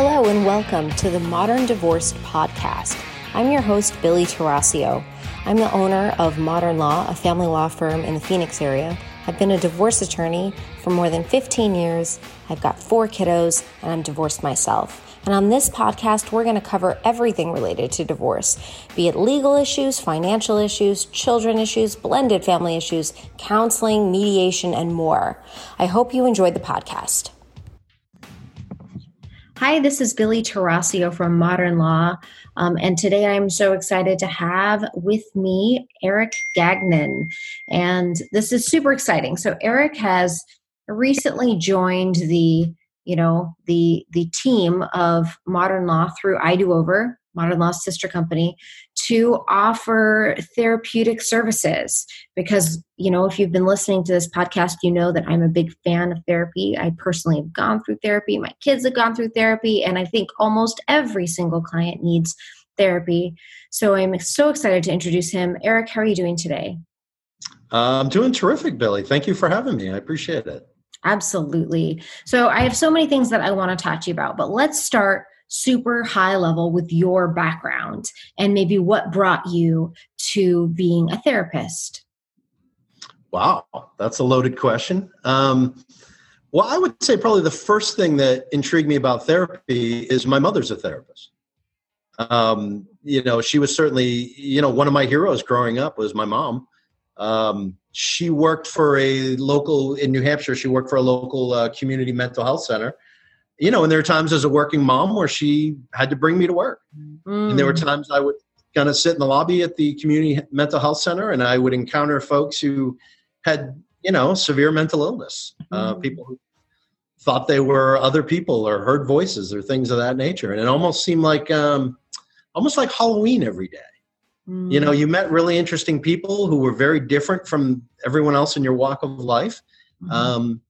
Hello and welcome to the Modern Divorce Podcast. I'm your host, Billie Tarascio. I'm the owner of Modern Law, a family law firm in the Phoenix area. I've been a divorce attorney for more than 15 years. I've got four kiddos and I'm divorced myself. And on this podcast, we're going to cover everything related to divorce be it legal issues, financial issues, children issues, blended family issues, counseling, mediation, and more. I hope you enjoyed the podcast. Hi, this is Billie Tarascio from Modern Law. Um, and today I'm so excited to have with me Eric Gagnon. And this is super exciting. So, Eric has recently joined the you know the the team of modern law through i do over modern law sister company to offer therapeutic services. Because you know if you've been listening to this podcast you know that i'm a big fan of therapy. I personally have gone through therapy. My kids have gone through therapy. And i think almost every single client needs therapy. So i'm so excited to introduce him. Eric how are you doing today? I'm doing terrific billie. Thank you for having me. I appreciate it. Absolutely. So I have so many things that I want to talk to you about, but let's start super high level with your background and maybe what brought you to being a therapist. Wow, that's a loaded question. Um, well, I would say probably the first thing that intrigued me about therapy is my mother's a therapist. Um, you know, she was certainly, you know, one of my heroes growing up was my mom. Um, she worked for a local in New Hampshire. She worked for a local uh, community mental health center. You know, and there are times as a working mom where she had to bring me to work, mm. and there were mm. times I would kind of sit in the lobby at the community mental health center, and I would encounter folks who had you know severe mental illness, uh, mm. uh, people who thought they were other people or heard voices or things of that nature, and it almost seemed like um, almost like Halloween every day Mm. You know, you met really interesting people who were very different from everyone else in your walk of life. Mm-hmm. Um,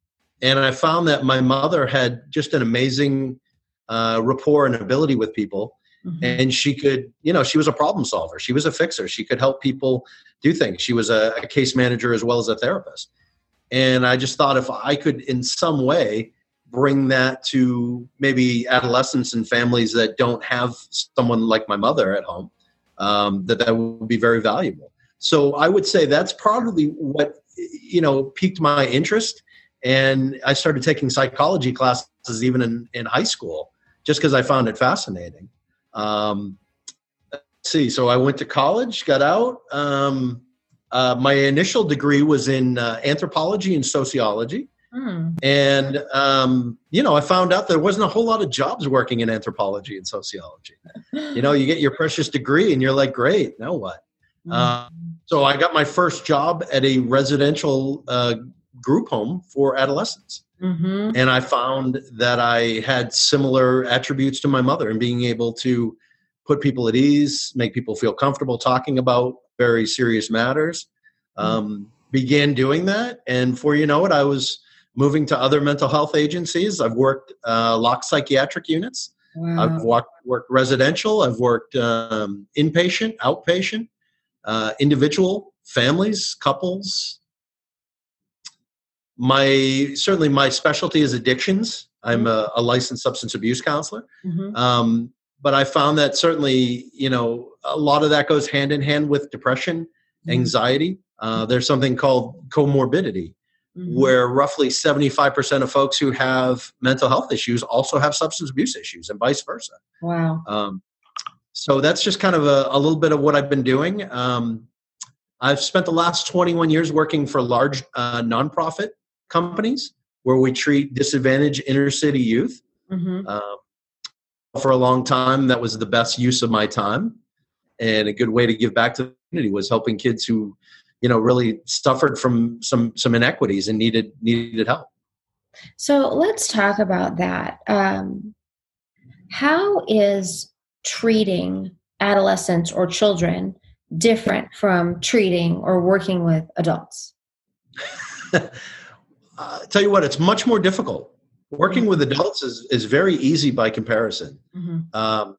and I found that my mother had just an amazing uh, rapport and ability with people. Mm-hmm. And she could, you know, she was a problem solver. She was a fixer. She could help people do things. She was a, a case manager as well as a therapist. And I just thought if I could, in some way, bring that to maybe adolescents and families that don't have someone like my mother at home, um, that that would be very valuable. So I would say that's probably what you know piqued my interest, and I started taking psychology classes even in in high school just because I found it fascinating. Um, let's see, so I went to college, got out. Um, uh, my initial degree was in uh, anthropology and sociology. Hmm. And um, you know, I found out there wasn't a whole lot of jobs working in anthropology and sociology. you know, you get your precious degree, and you're like, great, now what? Hmm. Uh, so I got my first job at a residential uh, group home for adolescents. Mm-hmm. And I found that I had similar attributes to my mother in being able to put people at ease, make people feel comfortable talking about very serious matters. Hmm. Um, began doing that, and for you know it, I was moving to other mental health agencies. I've worked uh, locked psychiatric units. Wow. I've walked, worked residential. I've worked um, inpatient, outpatient, uh, individual, families, couples. My certainly my specialty is addictions. I'm mm-hmm. a, a, licensed substance abuse counselor. Mm-hmm. Um, but I found that certainly, you know, a lot of that goes hand in hand with depression, mm-hmm. anxiety. Uh, there's something called comorbidity, mm-hmm. where roughly 75% of folks who have mental health issues also have substance abuse issues and vice versa. Wow. Um, so that's just kind of a, a, little bit of what I've been doing. Um, I've spent the last 21 years working for large uh, nonprofit companies where we treat disadvantaged inner city youth. Mm-hmm. Uh, for a long time, that was the best use of my time. And a good way to give back to the community was helping kids who you know really suffered from some some inequities and needed needed help so let's talk about that um, how is treating adolescents or children different from treating or working with adults uh, tell you what it's much more difficult working with adults is, is very easy by comparison mm-hmm. um,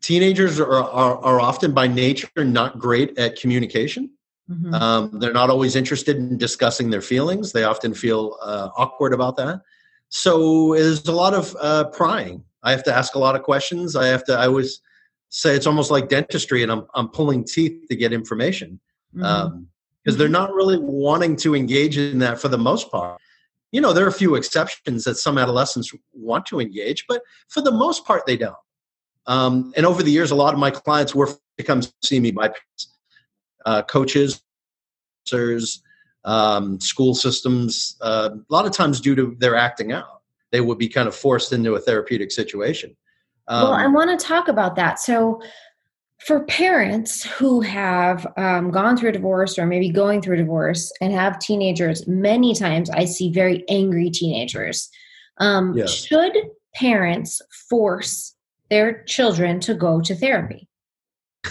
teenagers are, are, are often by nature not great at communication Mm-hmm. Um, they're not always interested in discussing their feelings. They often feel uh, awkward about that. so there's a lot of uh, prying. I have to ask a lot of questions. I have to. I always say it's almost like dentistry, and I'm I'm pulling teeth to get information because um, Mhm. they're not really wanting to engage in that for the most part. You know, there are a few exceptions that some adolescents want to engage, but for the most part, they don't. Um, and over the years, a lot of my clients were to come see me by parents, uh, coaches, um, school systems. Uh, a lot of times, due to their acting out, they would be kind of forced into a therapeutic situation. Um, well, I want to talk about that. So, for parents who have um, gone through a divorce or maybe going through a divorce and have teenagers, many times I see very angry teenagers. Um, Yes. Should parents force their children to go to therapy?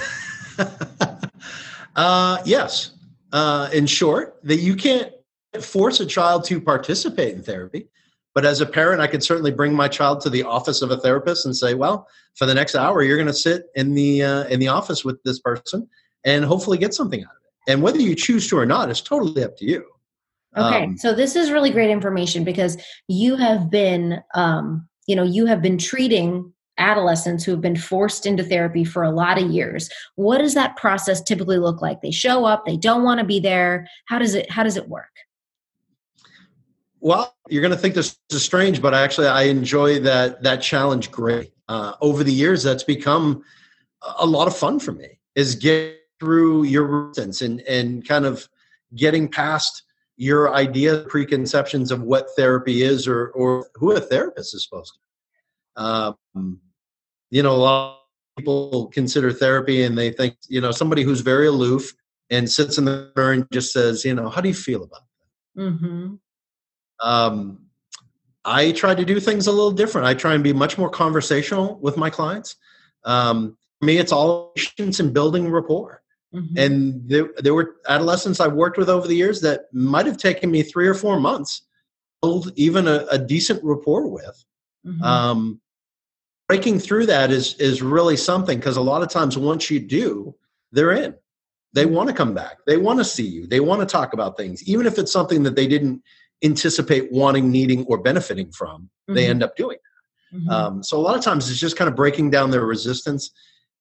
uh, yes. Uh, in short, that you can't force a child to participate in therapy. But as a parent, I could certainly bring my child to the office of a therapist and say, "Well, for the next hour, you're going to sit in the uh, in the office with this person and hopefully get something out of it." And whether you choose to or not is totally up to you. Okay, Um, so this is really great information because you have been, um, you know, you have been treating adolescents who have been forced into therapy for a lot of years. What does that process typically look like? They show up, they don't want to be there. How does it? How does it work? Well, you're going to think this is strange, but actually I enjoy that that challenge great. Uh, over the years, that's become a lot of fun for me. Is get through your resistance and and kind of getting past your idea preconceptions of what therapy is or or who a therapist is supposed to. Um, you know, a lot of people consider therapy and they think you know somebody who's very aloof and sits in the corner and just says, you know, how do you feel about it? Mm-hmm. Um, I try to do things a little different. I try and be much more conversational with my clients. Um, for me, it's all patience and building rapport. mm-hmm. And there, there were adolescents I've worked with over the years that might have taken me three or four months to build even a, a decent rapport with. Mhm. Um, breaking through that is is really something because a lot of times once you do, they're in. They want to come back. They want to see you. They want to talk about things, even if it's something that they didn't anticipate wanting, needing, or benefiting from. They Mhm. end up doing. Mhm. Um, so a lot of times it's just kind of breaking down their resistance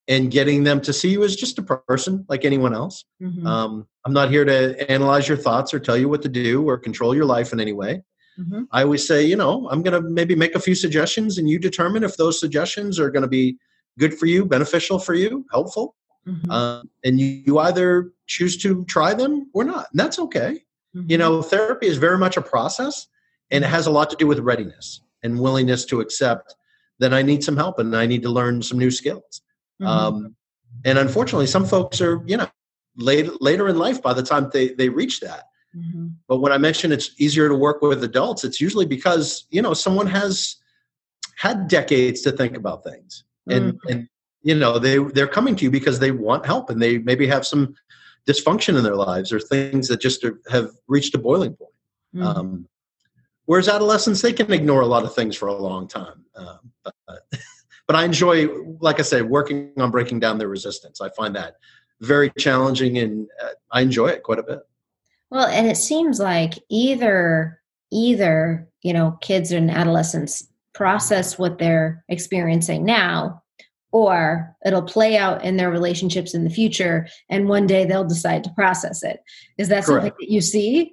and getting them to see you as just a person like anyone else. Mhm. Um, I'm not here to analyze your thoughts or tell you what to do or control your life in any way. Mhm. I always say, you know, I'm going to maybe make a few suggestions and you determine if those suggestions are going to be good for you, beneficial for you, helpful. Mhm. Um, and you, you either choose to try them or not. And that's okay. You Mhm. know, therapy is very much a process and it has a lot to do with readiness and willingness to accept that I need some help and I need to learn some new skills. Mhm. Um, and unfortunately, some folks are, you know, late, later in life by the time they, they reach that. Mhm. But when I mention it's easier to work with adults, it's usually because you know someone has had decades to think about things, and and you know they they're coming to you because they want help, and they maybe have some dysfunction in their lives or things that just are, have reached a boiling point. Mhm. Um, whereas adolescents, they can ignore a lot of things for a long time. Um, but, but I enjoy, like I said, working on breaking down their resistance. I find that very challenging, and uh, I enjoy it quite a bit. Well, and it seems like either either, you know, kids and adolescents process what they're experiencing now or it'll play out in their relationships in the future and one day they'll decide to process it. Is that something that you see?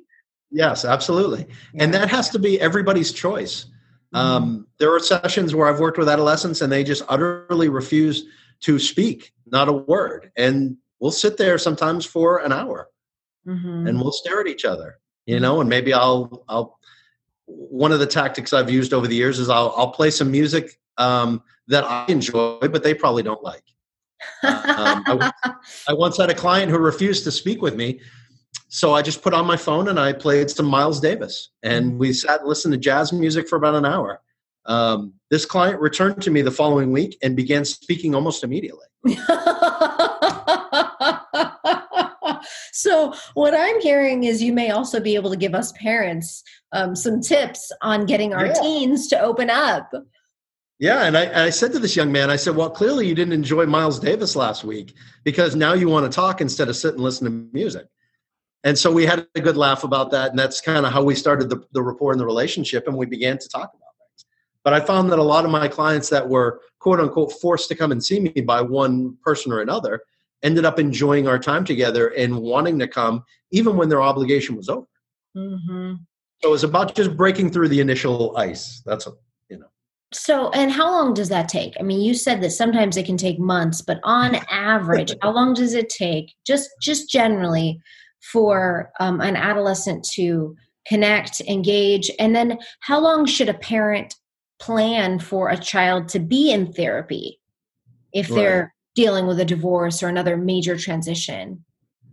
Yes, absolutely. And that has to be everybody's choice. Mhm. Um, there are sessions where I've worked with adolescents and they just utterly refuse to speak, not a word. And we'll sit there sometimes for an hour Mhm. and we'll stare at each other, you know, and maybe I'll, I'll, one of the tactics I've used over the years is I'll, I'll play some music um, that I enjoy, but they probably don't like. um, I, I once had a client who refused to speak with me. So I just put on my phone and I played some Miles Davis. And we sat and listened to jazz music for about an hour. Um, this client returned to me the following week and began speaking almost immediately. so what i'm hearing is you may also be able to give us parents um, some tips on getting our Yeah. teens to open up Yeah. And I, I said to this young man, I said, Well, clearly you didn't enjoy Miles Davis last week because now you want to talk instead of sit and listen to music. And so we had a good laugh about that. And that's kind of how we started the, the rapport and the relationship. And we began to talk about things. But I found that a lot of my clients that were quote unquote forced to come and see me by one person or another ended up enjoying our time together and wanting to come even when their obligation was over. Mm-hmm. So it was about just breaking through the initial ice. That's know. So, and how long does that take? I mean, you said that sometimes it can take months, but on average, how long does it take, just just generally, for um, an adolescent to connect, engage, and then how long should a parent plan for a child to be in therapy if they're dealing with a divorce or another major transition?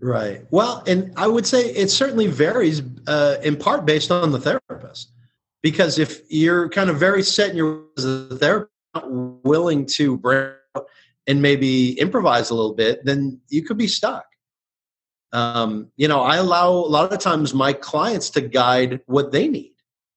Right. Well, and I would say it certainly varies uh, in part based on the therapist. Because if you're kind of very set in your therapist, not willing to break and maybe improvise a little bit, then you could be stuck. Um, you know, I allow a lot of times my clients to guide what they need.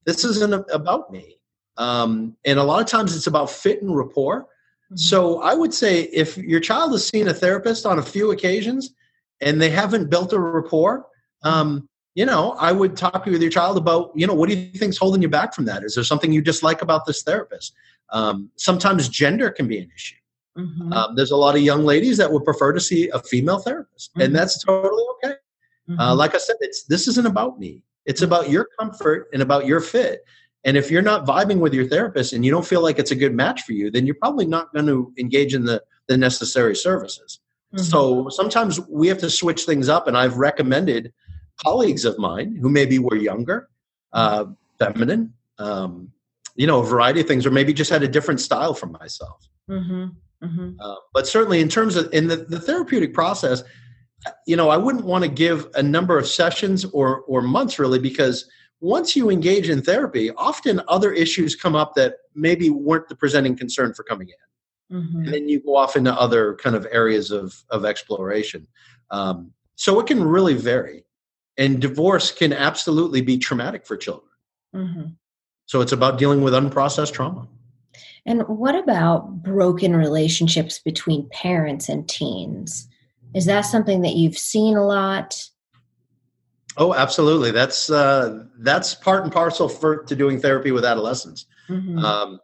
This isn't about me. Um, and a lot of times it's about fit and rapport. Mm-hmm. So I would say if your child has seen a therapist on a few occasions, and they haven't built a rapport, um, you know, I would talk with your child about, you know, what do you think's holding you back from that? Is there something you dislike about this therapist? Um, sometimes gender can be an issue. Mm-hmm. Um, there's a lot of young ladies that would prefer to see a female therapist, mm-hmm. and that's totally okay. Uh, mm-hmm. Uh, like I said, it's this isn't about me. It's about your comfort and about your fit. And if you're not vibing with your therapist and you don't feel like it's a good match for you, then you're probably not going to engage in the the necessary services. Mm-hmm. So sometimes we have to switch things up, and I've recommended colleagues of mine who maybe were younger, uh, feminine, um, you know, a variety of things, or maybe just had a different style from myself. Mm-hmm. Mm-hmm. Uh, but certainly, in terms of in the, the therapeutic process, you know, I wouldn't want to give a number of sessions or or months really because once you engage in therapy, often other issues come up that maybe weren't the presenting concern for coming in. Mm-hmm. And then you go off into other kind of areas of, of exploration. Um, so it can really vary. And divorce can absolutely be traumatic for children. Mm-hmm. So it's about dealing with unprocessed trauma. And what about broken relationships between parents and teens? Is that something that you've seen a lot? Oh, absolutely. That's uh, that's part and parcel for to doing therapy with adolescents. Mm-hmm. Um,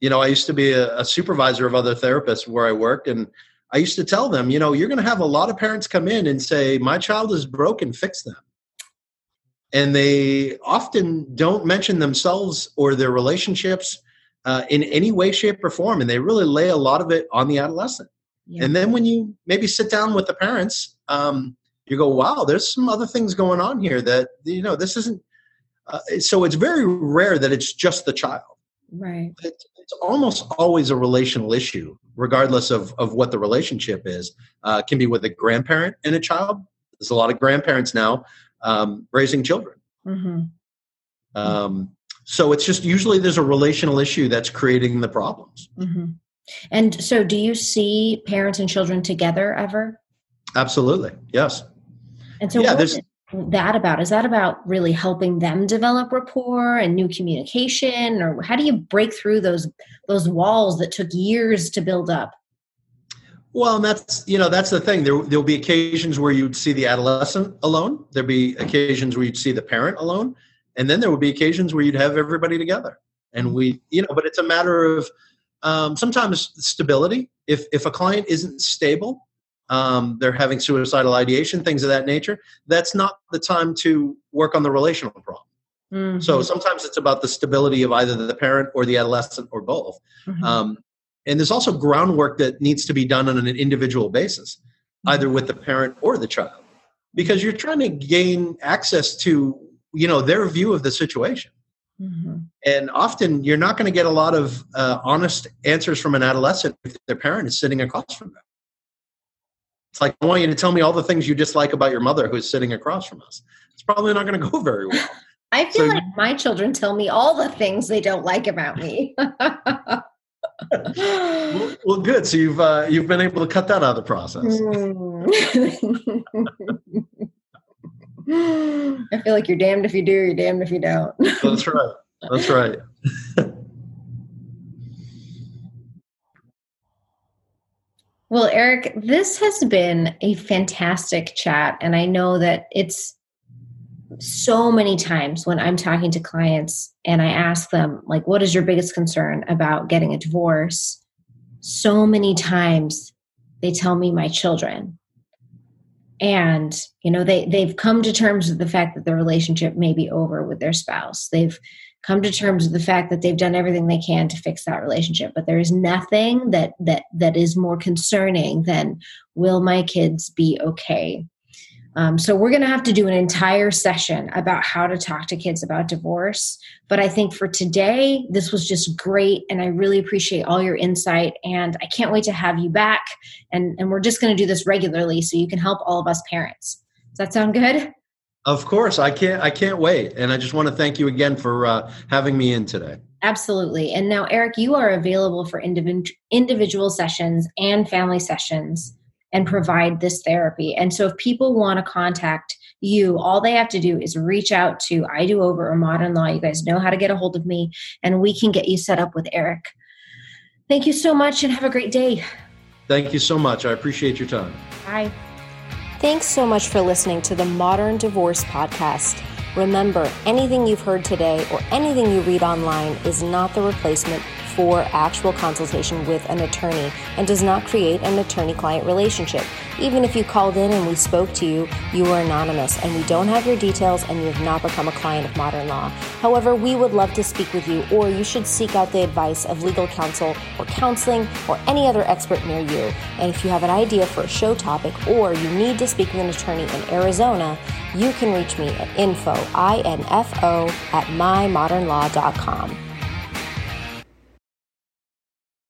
you know, I used to be a, a supervisor of other therapists where I worked, and I used to tell them, you know, you're going to have a lot of parents come in and say, my child is broken, fix them. And they often don't mention themselves or their relationships uh, in any way, shape, or form. And they really lay a lot of it on the adolescent. Yeah. And then when you maybe sit down with the parents, um, you go, wow, there's some other things going on here that, you know, this isn't. Uh, so it's very rare that it's just the child. Right. It's almost always a relational issue, regardless of, of what the relationship is. Uh, can be with a grandparent and a child. There's a lot of grandparents now um, raising children. Mm-hmm. Um, so it's just usually there's a relational issue that's creating the problems. Mm-hmm. And so, do you see parents and children together ever? Absolutely, yes. And so, yeah, there's that about? Is that about really helping them develop rapport and new communication, or how do you break through those those walls that took years to build up? Well, and that's you know that's the thing. There there'll be occasions where you'd see the adolescent alone. There'll be occasions where you'd see the parent alone, and then there would be occasions where you'd have everybody together. And we, you know, but it's a matter of um, sometimes stability. If if a client isn't stable, um, they're having suicidal ideation, things of that nature, that's not the time to work on the relational problem. Mm-hmm. So sometimes it's about the stability of either the parent or the adolescent or both. Mm-hmm. Um, and there's also groundwork that needs to be done on an individual basis, either with the parent or the child, because you're trying to gain access to you know their view of the situation. Mm-hmm. And often you're not going to get a lot of uh, honest answers from an adolescent if their parent is sitting across from them. It's like, I want you to tell me all the things you dislike about your mother who's sitting across from us. It's probably not going to go very well. I feel so, like my children tell me all the things they don't like about me. well, well, good. So you've uh, you've been able to cut that out of the process. I feel like you're damned if you do, you're damned if you don't. That's right. That's right. Well, Eric, this has been a fantastic chat. And I know that it's so many times when I'm talking to clients and I ask them, like, what is your biggest concern about getting a divorce? So many times they tell me my children. And, you know, they, they've come to terms with the fact that the relationship may be over with their spouse. They've come to terms with the fact that they've done everything they can to fix that relationship but there is nothing that that that is more concerning than will my kids be okay um, so we're going to have to do an entire session about how to talk to kids about divorce but i think for today this was just great and i really appreciate all your insight and i can't wait to have you back and and we're just going to do this regularly so you can help all of us parents does that sound good of course, I can't. I can't wait, and I just want to thank you again for uh, having me in today. Absolutely. And now, Eric, you are available for individ- individual sessions and family sessions, and provide this therapy. And so, if people want to contact you, all they have to do is reach out to I Do Over or Modern Law. You guys know how to get a hold of me, and we can get you set up with Eric. Thank you so much, and have a great day. Thank you so much. I appreciate your time. Bye. Thanks so much for listening to the Modern Divorce Podcast. Remember, anything you've heard today or anything you read online is not the replacement for actual consultation with an attorney and does not create an attorney client relationship. Even if you called in and we spoke to you, you are anonymous and we don't have your details and you have not become a client of modern law. However, we would love to speak with you, or you should seek out the advice of legal counsel or counseling or any other expert near you. And if you have an idea for a show topic or you need to speak with an attorney in Arizona, you can reach me at info, I-N-F-O, at mymodernlaw.com.